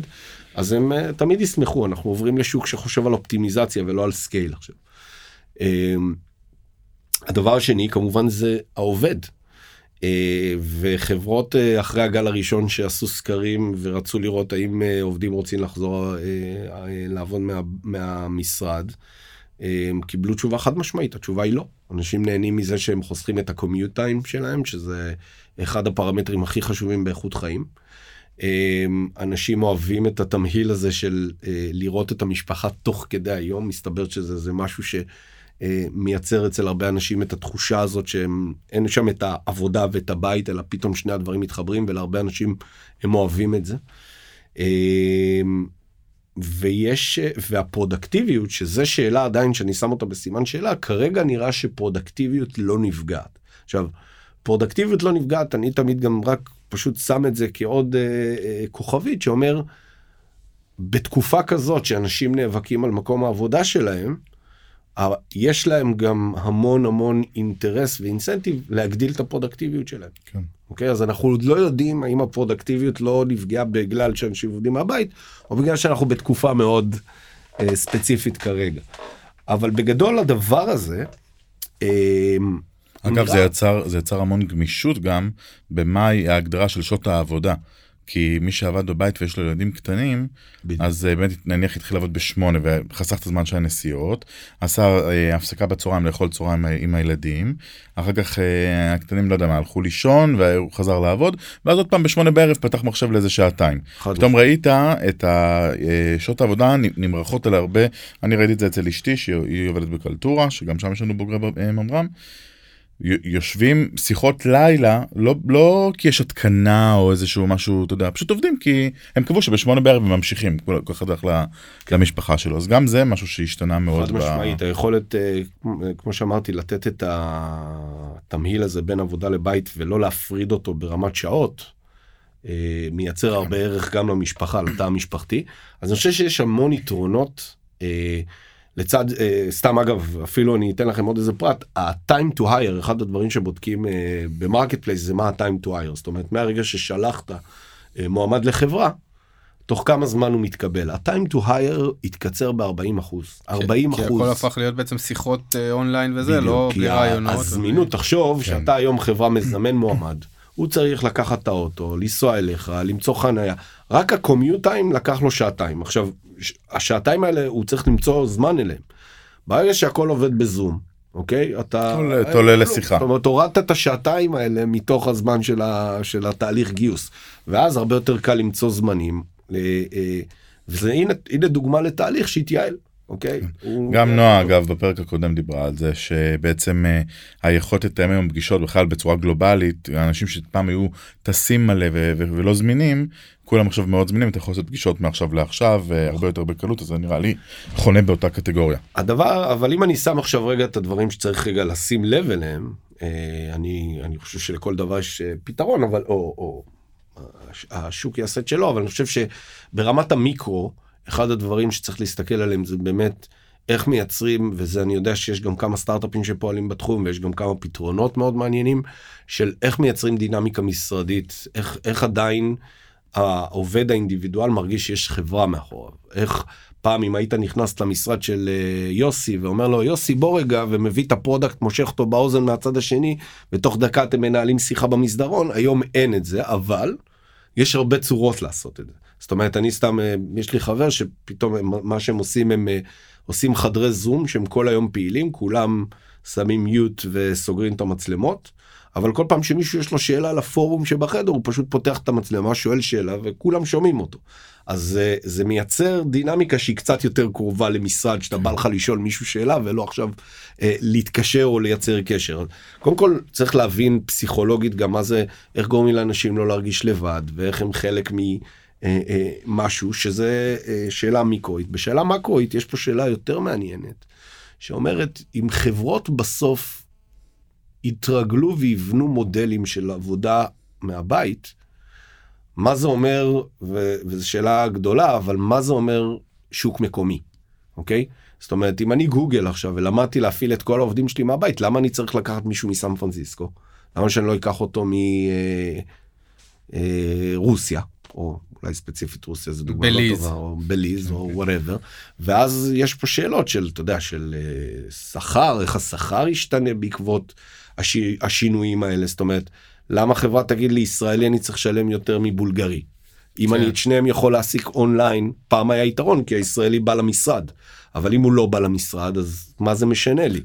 אז הם uh, תמיד ישמחו אנחנו עוברים לשוק שחושב על אופטימיזציה ולא על scale עכשיו. Um, הדבר השני כמובן זה העובד וחברות אה, אחרי הגל הראשון שעשו סקרים ורצו לראות האם אה, עובדים רוצים לחזור לעבוד מה, מהמשרד, קיבלו תשובה חד משמעית, התשובה היא לא. אנשים נהנים מזה שהם חוסכים את ה commute time שלהם, שזה אחד הפרמטרים הכי חשובים באיכות חיים. אנשים אוהבים את התמהיל הזה של לראות את המשפחה תוך כדי היום, מסתבר שזה משהו ש... אה, מייצר אצל הרבה אנשים את התחושה הזאת שאין שם את העבודה ואת הבית אלא פתאום שני הדברים מתחברים ולהרבה אנשים הם אוהבים את זה. אה, ויש והפרודקטיביות שזה שאלה עדיין שאני שם אותה בסימן שאלה כרגע נראה שפרודקטיביות לא נפגעת. עכשיו פרודקטיביות לא נפגעת אני תמיד גם רק פשוט שם את זה כעוד אה, אה, כוכבית שאומר בתקופה כזאת שאנשים נאבקים על מקום העבודה שלהם. יש להם גם המון המון אינטרס ואינסנטיב להגדיל את הפרודקטיביות שלהם. כן. אוקיי אז אנחנו עוד לא יודעים האם הפרודקטיביות לא נפגעה בגלל שאנשים עובדים מהבית או בגלל שאנחנו בתקופה מאוד אה, ספציפית כרגע. אבל בגדול הדבר הזה. אה, אגב, זה יצר, זה יצר המון גמישות גם במהי ההגדרה של שעות העבודה. כי מי שעבד בבית ויש לו ילדים קטנים, בדיוק. אז אה, באמת נניח התחיל לעבוד בשמונה וחסך את הזמן של הנסיעות, עשה אה, הפסקה בצהריים לאכול צהריים אה, עם הילדים, אחר כך אה, הקטנים לא יודע מה הלכו לישון והוא חזר לעבוד, ואז עוד פעם בשמונה בערב פתח מחשב לאיזה שעתיים. פתאום ראית את אה, שעות העבודה נמרחות על הרבה, אני ראיתי את זה אצל אשתי שהיא עובדת בקלטורה, שגם שם יש לנו בוגרי אה, ממר"ם. יושבים שיחות לילה לא לא כי יש התקנה או איזשהו משהו אתה יודע פשוט עובדים כי הם קבעו שבשמונה בערב ממשיכים כל אחד הולך ל- למשפחה שלו אז גם זה משהו שהשתנה מאוד. חד ב- משמעית היכולת אה, כמו שאמרתי לתת את התמהיל הזה בין עבודה לבית ולא להפריד אותו ברמת שעות. אה, מייצר הרבה ערך גם למשפחה לתא המשפחתי אז אני חושב שיש המון יתרונות אה, לצד אה, סתם אגב אפילו אני אתן לכם עוד איזה פרט ה-time to hire אחד הדברים שבודקים אה, ב marketplace זה מה ה-time to hire זאת אומרת מהרגע ששלחת אה, מועמד לחברה. תוך כמה זמן הוא מתקבל ה-time to hire התקצר ב-40 אחוז 40 כי אחוז. הכל הפך להיות בעצם שיחות אה, אונליין וזה, בדיוק, לא כי בלי רעיונות. הזמינות, תחשוב כן. שאתה היום חברה מזמן מועמד, הוא צריך לקחת את האוטו, לנסוע אליך, למצוא חניה, רק הקומיוט טיים לקח לו שעתיים. עכשיו, השעתיים האלה הוא צריך למצוא זמן אליהם. ברגע שהכל עובד בזום, אוקיי? אתה... אתה עולה לשיחה. זאת אומרת, הורדת את השעתיים האלה מתוך הזמן של, ה... של התהליך גיוס. ואז הרבה יותר קל למצוא זמנים. אה, וזה הנה, הנה דוגמה לתהליך שהתייעל, אוקיי? הוא- גם נועה אגב בפרק הקודם דיברה על זה שבעצם אה, היכולת לתאם היום פגישות בכלל בצורה גלובלית אנשים שפעם היו טסים מלא ולא זמינים כולם עכשיו מאוד זמינים אתה יכול לעשות פגישות מעכשיו לעכשיו אה, הרבה יותר בקלות אז זה נראה לי חונה באותה קטגוריה. הדבר אבל אם אני שם עכשיו רגע את הדברים שצריך רגע לשים לב אליהם אה, אני אני חושב שלכל דבר יש אה, פתרון אבל או, או הש- השוק יעשה את שלו אבל אני חושב שברמת המיקרו אחד הדברים שצריך להסתכל עליהם זה באמת איך מייצרים וזה אני יודע שיש גם כמה סטארט-אפים שפועלים בתחום ויש גם כמה פתרונות מאוד מעניינים של איך מייצרים דינמיקה משרדית איך איך עדיין העובד האינדיבידואל מרגיש שיש חברה מאחוריו איך פעם אם היית נכנס למשרד של אה, יוסי ואומר לו יוסי בוא רגע ומביא את ה product מושך אותו באוזן מהצד השני ותוך דקה אתם מנהלים שיחה במסדרון היום אין את זה אבל יש הרבה צורות לעשות את זה. זאת אומרת אני סתם אה, יש לי חבר שפתאום מה שהם עושים הם אה, עושים חדרי זום שהם כל היום פעילים כולם שמים מיוט וסוגרים את המצלמות. אבל כל פעם שמישהו יש לו שאלה לפורום שבחדר הוא פשוט פותח את המצלמה שואל שאלה וכולם שומעים אותו. אז זה, זה מייצר דינמיקה שהיא קצת יותר קרובה למשרד שאתה בא לך לשאול מישהו שאלה ולא עכשיו אה, להתקשר או לייצר קשר. קודם כל צריך להבין פסיכולוגית גם מה זה איך גורמים לאנשים לא להרגיש לבד ואיך הם חלק ממשהו שזה אה, שאלה מיקרואית. בשאלה מקרואית יש פה שאלה יותר מעניינת שאומרת אם חברות בסוף יתרגלו ויבנו מודלים של עבודה מהבית, מה זה אומר, ו- וזו שאלה גדולה, אבל מה זה אומר שוק מקומי, אוקיי? זאת אומרת, אם אני גוגל עכשיו ולמדתי להפעיל את כל העובדים שלי מהבית, למה אני צריך לקחת מישהו מסן פרנסיסקו? למה שאני לא אקח אותו מרוסיה, או אולי ספציפית רוסיה זה דוגמה לא בליז. טובה, או בליז או whatever, ואז יש פה שאלות של, אתה יודע, של אה, שכר, איך השכר ישתנה בעקבות הש... השינויים האלה, זאת אומרת, למה חברה תגיד לי ישראלי אני צריך לשלם יותר מבולגרי? אם כן. אני את שניהם יכול להעסיק אונליין, פעם היה יתרון כי הישראלי בא למשרד, אבל אם הוא לא בא למשרד אז מה זה משנה לי?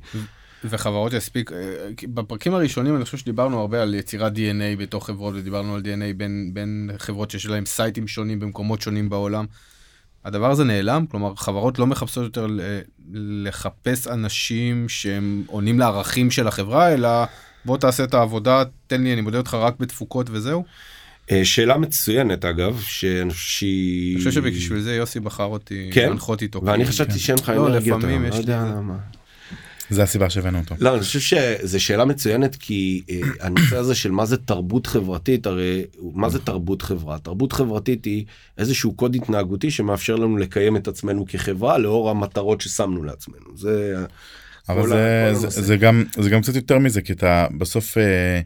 וחברות יספיק, אה, בפרקים הראשונים אני חושב שדיברנו הרבה על יצירת DNA בתוך חברות ודיברנו על DNA בין, בין חברות שיש להם סייטים שונים במקומות שונים בעולם. הדבר הזה נעלם, כלומר חברות לא מחפשות יותר לחפש אנשים שהם עונים לערכים של החברה, אלא בוא תעשה את העבודה, תן לי, אני מודד אותך רק בתפוקות וזהו. אה, שאלה מצוינת אגב, שאני חושב שהיא... אני חושב שבשביל זה יוסי בחר אותי כן? להנחות איתו. ואני חשבתי שאין לך לא, אנרגיה לפעמים יש לא לי. זה הסיבה שהבאנו אותו. לא, אני חושב שזו שאלה מצוינת כי אה, הנושא הזה של מה זה תרבות חברתית, הרי מה זה תרבות חברה? תרבות חברתית היא איזשהו קוד התנהגותי שמאפשר לנו לקיים את עצמנו כחברה לאור המטרות ששמנו לעצמנו. זה אבל זה, זה. זה גם זה גם קצת יותר מזה כי אתה בסוף אה,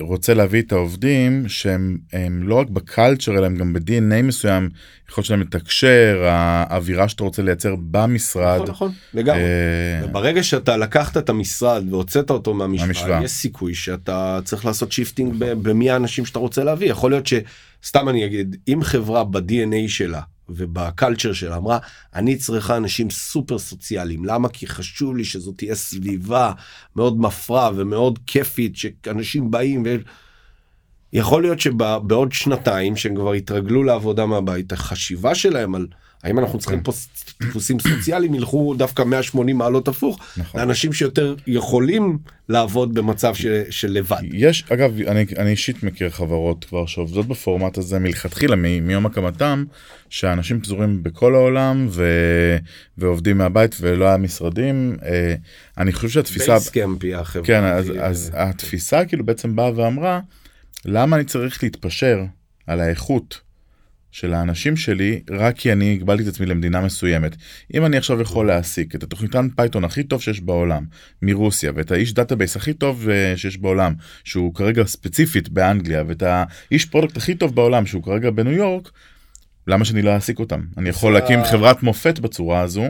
רוצה להביא את העובדים שהם הם לא רק בקלצ'ר אלא הם גם ב-DNA מסוים יכול להיות שלהם לתקשר האווירה שאתה רוצה לייצר במשרד. נכון, נכון, לגמרי. אה, וברגע שאתה לקחת את המשרד והוצאת אותו מהמשוואה. יש סיכוי שאתה צריך לעשות shifting ב- במי האנשים שאתה רוצה להביא. יכול להיות שסתם אני אגיד, אם חברה ב-DNA שלה וב culture שלה אמרה, אני צריכה אנשים סופר סוציאליים. למה? כי חשוב לי שזאת תהיה סביבה מאוד מפרה ומאוד כיפית, שאנשים באים ו... יכול להיות שבעוד שנתיים שהם כבר התרגלו לעבודה מהבית, החשיבה שלהם על האם אנחנו צריכים פה טיפוסים סוציאליים ילכו דווקא 180 מעלות הפוך, נכון. לאנשים שיותר יכולים לעבוד במצב של, של לבד. יש אגב אני, אני אישית מכיר חברות כבר שעובדות בפורמט הזה מלכתחילה מ, מיום הקמתם שאנשים פזורים בכל העולם ו, ועובדים מהבית ולא היה משרדים אה, אני חושב שהתפיסה בייסקמפי החברה. כן אז, אז התפיסה כאילו בעצם באה ואמרה למה אני צריך להתפשר על האיכות של האנשים שלי רק כי אני הגבלתי את עצמי למדינה מסוימת. אם אני עכשיו יכול להעסיק את התוכניתן Python הכי טוב שיש בעולם מרוסיה ואת האיש database הכי טוב אה, שיש בעולם שהוא כרגע ספציפית באנגליה ואת האיש product הכי טוב בעולם שהוא כרגע בניו יורק למה שאני לא אעסיק אותם אני יכול להקים חברת מופת בצורה הזו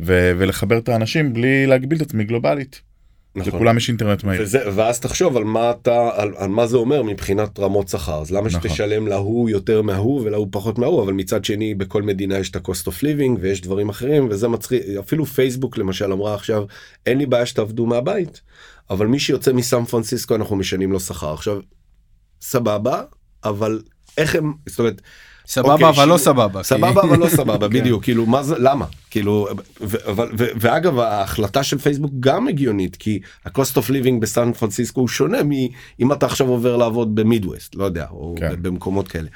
ו- ולחבר את האנשים בלי להגביל את עצמי גלובלית. נכון. לכולם יש אינטרנט מהיר. וזה, ואז תחשוב על מה אתה על, על מה זה אומר מבחינת רמות שכר אז למה נכון. שתשלם להוא יותר מההוא ולהוא פחות מההוא אבל מצד שני בכל מדינה יש את ה-cost of living ויש דברים אחרים וזה מצחיק אפילו פייסבוק למשל אמרה עכשיו אין לי בעיה שתעבדו מהבית אבל מי שיוצא מסן פרנסיסקו אנחנו משנים לו שכר עכשיו סבבה אבל איך הם זאת אומרת סבבה אוקיי, אבל לא סבבה. סבבה אבל לא סבבה בדיוק כאילו מה זה למה כאילו ואגב ההחלטה של פייסבוק גם הגיונית כי ה-cost of living בסן פרנסיסקו הוא שונה מאם אתה עכשיו עובר לעבוד במידווסט לא יודע או כן. במקומות כאלה.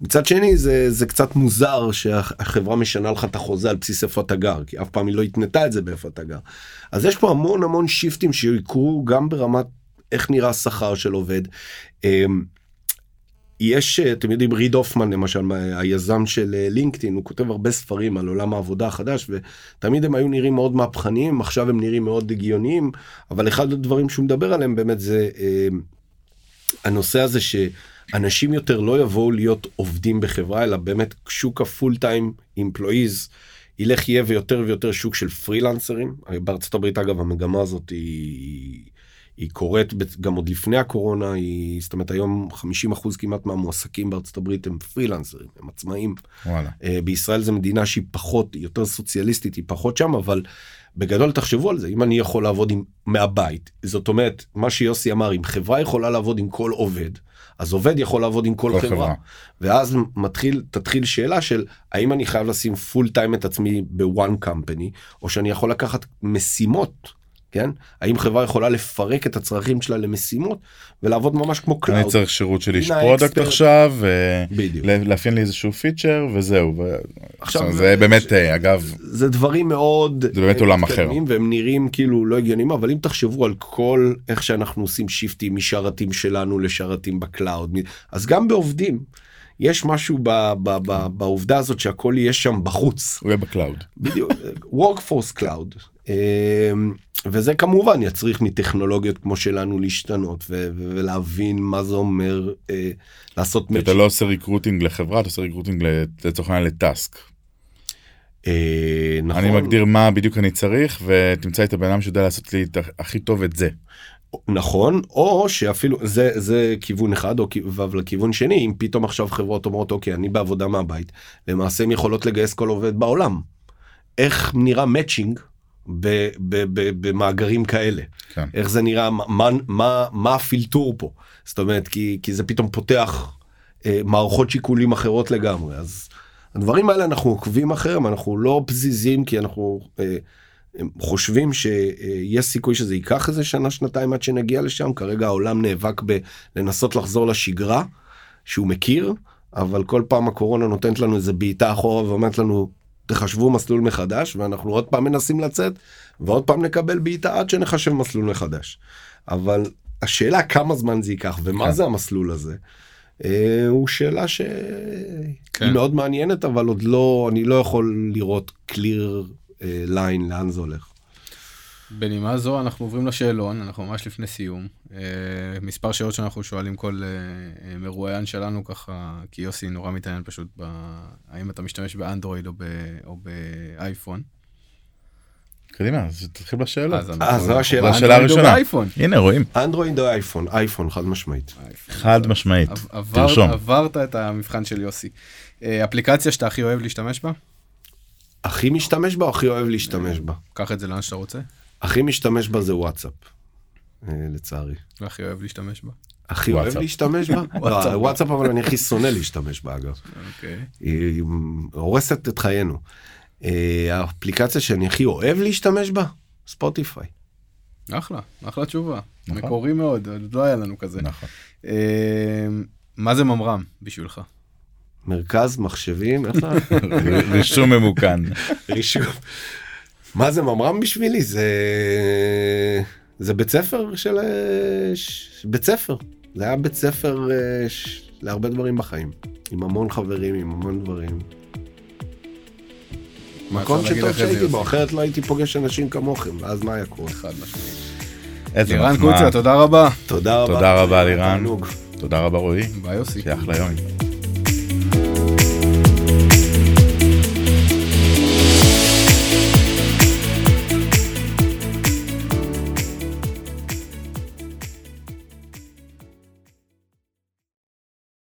מצד שני זה זה קצת מוזר שהחברה משנה לך את החוזה על בסיס איפה אתה גר כי אף פעם היא לא התנתה את זה באיפה אתה גר. אז יש פה המון המון שיפטים שיקרו גם ברמת איך נראה השכר של עובד. יש אתם יודעים ריד הופמן למשל היזם של אה, לינקדאין הוא כותב הרבה ספרים על עולם העבודה החדש ותמיד הם היו נראים מאוד מהפכניים עכשיו הם נראים מאוד הגיוניים אבל אחד הדברים שהוא מדבר עליהם באמת זה אה, הנושא הזה שאנשים יותר לא יבואו להיות עובדים בחברה אלא באמת שוק הפול טיים אמפלואיז ילך יהיה ויותר ויותר שוק של פרילנסרים בארצות הברית אגב המגמה הזאת היא. היא קורית גם עוד לפני הקורונה, היא, זאת אומרת היום 50% כמעט מהמועסקים בארצות הברית הם פרילנסרים, הם עצמאים. וואלה. אה, בישראל זו מדינה שהיא פחות, היא יותר סוציאליסטית, היא פחות שם, אבל בגדול תחשבו על זה, אם אני יכול לעבוד עם, מהבית, זאת אומרת, מה שיוסי אמר, אם חברה יכולה לעבוד עם כל עובד, אז עובד יכול לעבוד עם כל, כל חברה. חברה. ואז מתחיל, תתחיל שאלה של האם אני חייב לשים full time את עצמי ב one company, או שאני יכול לקחת משימות. כן? האם חברה יכולה לפרק את הצרכים שלה למשימות ולעבוד ממש כמו אני cloud? צריך שירות של איש product. עכשיו. ולאפיין לי איזשהו feature וזהו. עכשיו, זה באמת אה, אגב זה דברים מאוד זה באמת אה, עולם אחר. והם נראים כאילו לא הגיוניים אבל אם תחשבו על כל איך שאנחנו עושים שיפטים משרתים שלנו לשרתים ב cloud אז גם בעובדים יש משהו ב, ב, ב, בעובדה הזאת שהכל יהיה שם בחוץ הוא יהיה ב cloud. בדיוק workforce cloud וזה כמובן יצריך מטכנולוגיות כמו שלנו להשתנות ו- ולהבין מה זה אומר אה, לעשות כי אתה. לא עושה recruiting לחברה אתה עושה recruiting לצורך העניין ל task. אה, נכון. אני מגדיר מה בדיוק אני צריך ותמצא את הבן אדם שיודע לעשות לי את הכי טוב את זה. נכון או שאפילו זה זה כיוון אחד או אבל לכיוון שני אם פתאום עכשיו חברות אומרות אוקיי אני בעבודה מהבית למעשה הן יכולות לגייס כל עובד בעולם. איך נראה matching ב- ב- ב- במאגרים כאלה. כן. איך זה נראה מה מה מה, הפילטור פה? זאת אומרת כי כי זה פתאום פותח אה, מערכות שיקולים אחרות לגמרי. אז הדברים האלה אנחנו עוקבים אחריהם אנחנו לא פזיזים כי אנחנו אה, חושבים שיש סיכוי שזה ייקח איזה שנה שנתיים עד שנגיע לשם. כרגע העולם נאבק בלנסות לחזור לשגרה שהוא מכיר אבל כל פעם הקורונה נותנת לנו איזה בעיטה אחורה ואומרת לנו תחשבו מסלול מחדש ואנחנו עוד פעם מנסים לצאת ועוד פעם נקבל בעיטה עד שנחשב מסלול מחדש. אבל השאלה כמה זמן זה ייקח ומה כן. זה המסלול הזה. אה, הוא שאלה שהיא כן. מאוד מעניינת אבל עוד לא אני לא יכול לראות clear אה, line לאן זה הולך. בנימה זו אנחנו עוברים לשאלון, אנחנו ממש לפני סיום. אה, מספר שאלות שאנחנו שואלים כל אה, אה, מרואיין שלנו ככה, כי יוסי נורא מתעניין פשוט ב... האם אתה משתמש באנדרואיד או, ב... או באייפון. קדימה, אז תתחיל בשאלה. אז אה, זו השאלה. השאלה הראשונה. הנה, רואים. אנדרואיד או אייפון? אייפון, חד משמעית. חד משמעית. תרשום. עברת את המבחן של יוסי. אפליקציה שאתה הכי אוהב להשתמש בה? הכי משתמש בה או הכי אוהב להשתמש בה? קח את זה לאן שאתה רוצה. הכי משתמש בה זה וואטסאפ, אה, לצערי. והכי אוהב להשתמש בה. הכי אוהב. להשתמש בה? וואטסאפ. לא, וואטסאפ אבל אני הכי שונא להשתמש בה אגב. אוקיי. היא הורסת את חיינו. אה, האפליקציה שאני הכי אוהב להשתמש בה? ספוטיפיי. אחלה, אחלה תשובה. נכון. מקורי מאוד, עוד לא היה לנו כזה. נכון. אה, מה זה ממר"ם בשבילך? מרכז מחשבים, איך זה? רישום ממוכן. רישום. מה זה ממר"ם בשבילי? זה... זה בית ספר של... ש- בית ספר. זה היה בית ספר אה, ש- להרבה דברים בחיים. עם המון חברים, עם המון דברים. מקום שטוב שהייתי בו? אחרת לא הייתי פוגש אנשים כמוכם, ואז מה היה קורה? חד משמעית. לירן. קוציה, תודה רבה. תודה רבה. תודה רבה, לירן. תודה רבה, רועי. ביי יוסי. שיהיה אחלה יום.